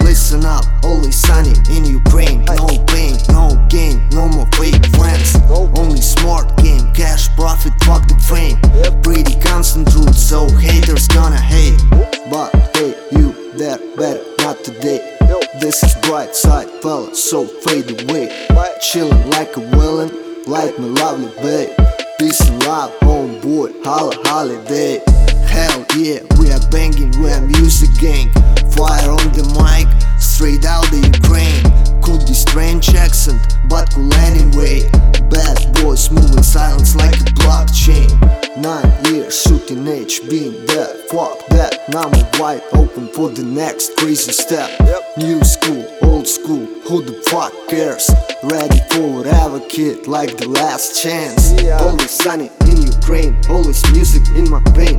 listen up, always sunny in Ukraine. No pain, no gain, no more fake friends. Only smart game, cash, profit, fuck the fame. Pretty constant so haters gonna hate. But hey, you there, better not today. This is bright side, fella, so fade away. Chillin' like a villain, like my lovely babe. Peace and love, homeboy, holla holiday. Hell yeah, we are banging, we are music gang. Straight out the Ukraine. Could be strange accent, but cool anyway. Bad boys moving silence like a blockchain. Nine years shooting H, being dead. Fuck that, now I'm wide open for the next crazy step. New school, old school, who the fuck cares? Ready for whatever kid, like the last chance. Always sunny in Ukraine, always music in my vein,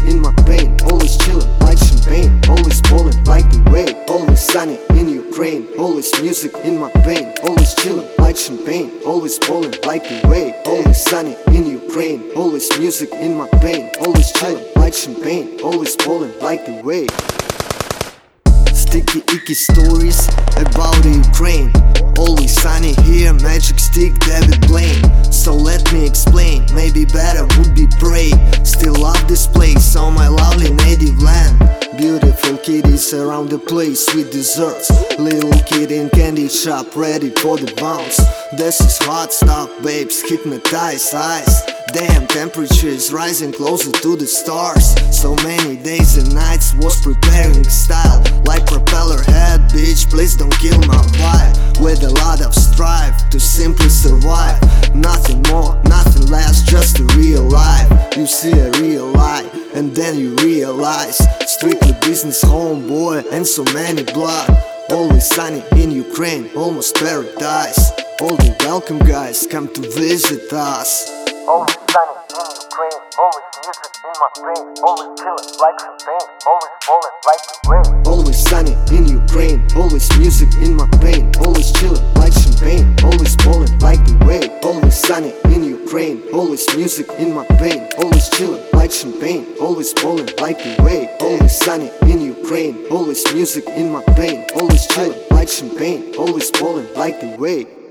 in my always chillin' like champagne, always ballin' like the rain. Always sunny in Ukraine, always music in my vein, always chillin' like champagne, always ballin' like the rain. Always sunny in Ukraine, always music in my vein, always chillin' like champagne, always ballin' like the rain. Sticky icky stories about Ukraine. Always sunny here, magic stick, David Blaine. So let me explain, maybe better would be pray. Still love this place on my lovely native land. Beautiful kitties around the place with desserts. Little kid in candy shop ready for the bounce. This is hot stuff, babes, hypnotize eyes. Damn, temperature is rising closer to the stars. So many days and nights was preparing style. Like propeller head, bitch, please don't kill my vibe. With a lot of strive to simply survive. Nothing more, nothing less, just a real life. You see a real life, and then you realize. Strictly business, homeboy, and so many blood. Always sunny in Ukraine, almost paradise. All the welcome guys come to visit us. Always sunny in Ukraine, always music in my vein, always chillin' like champagne, always ballin' like the rain. Always sunny in Ukraine, always music in my vein, always chillin' like champagne, always ballin' like the rain. Always sunny in Ukraine, always music in my vein, always chillin' like champagne, always ballin' like the rain. Always sunny in Ukraine, always music in my vein, always chillin' like champagne, always ballin' like the rain.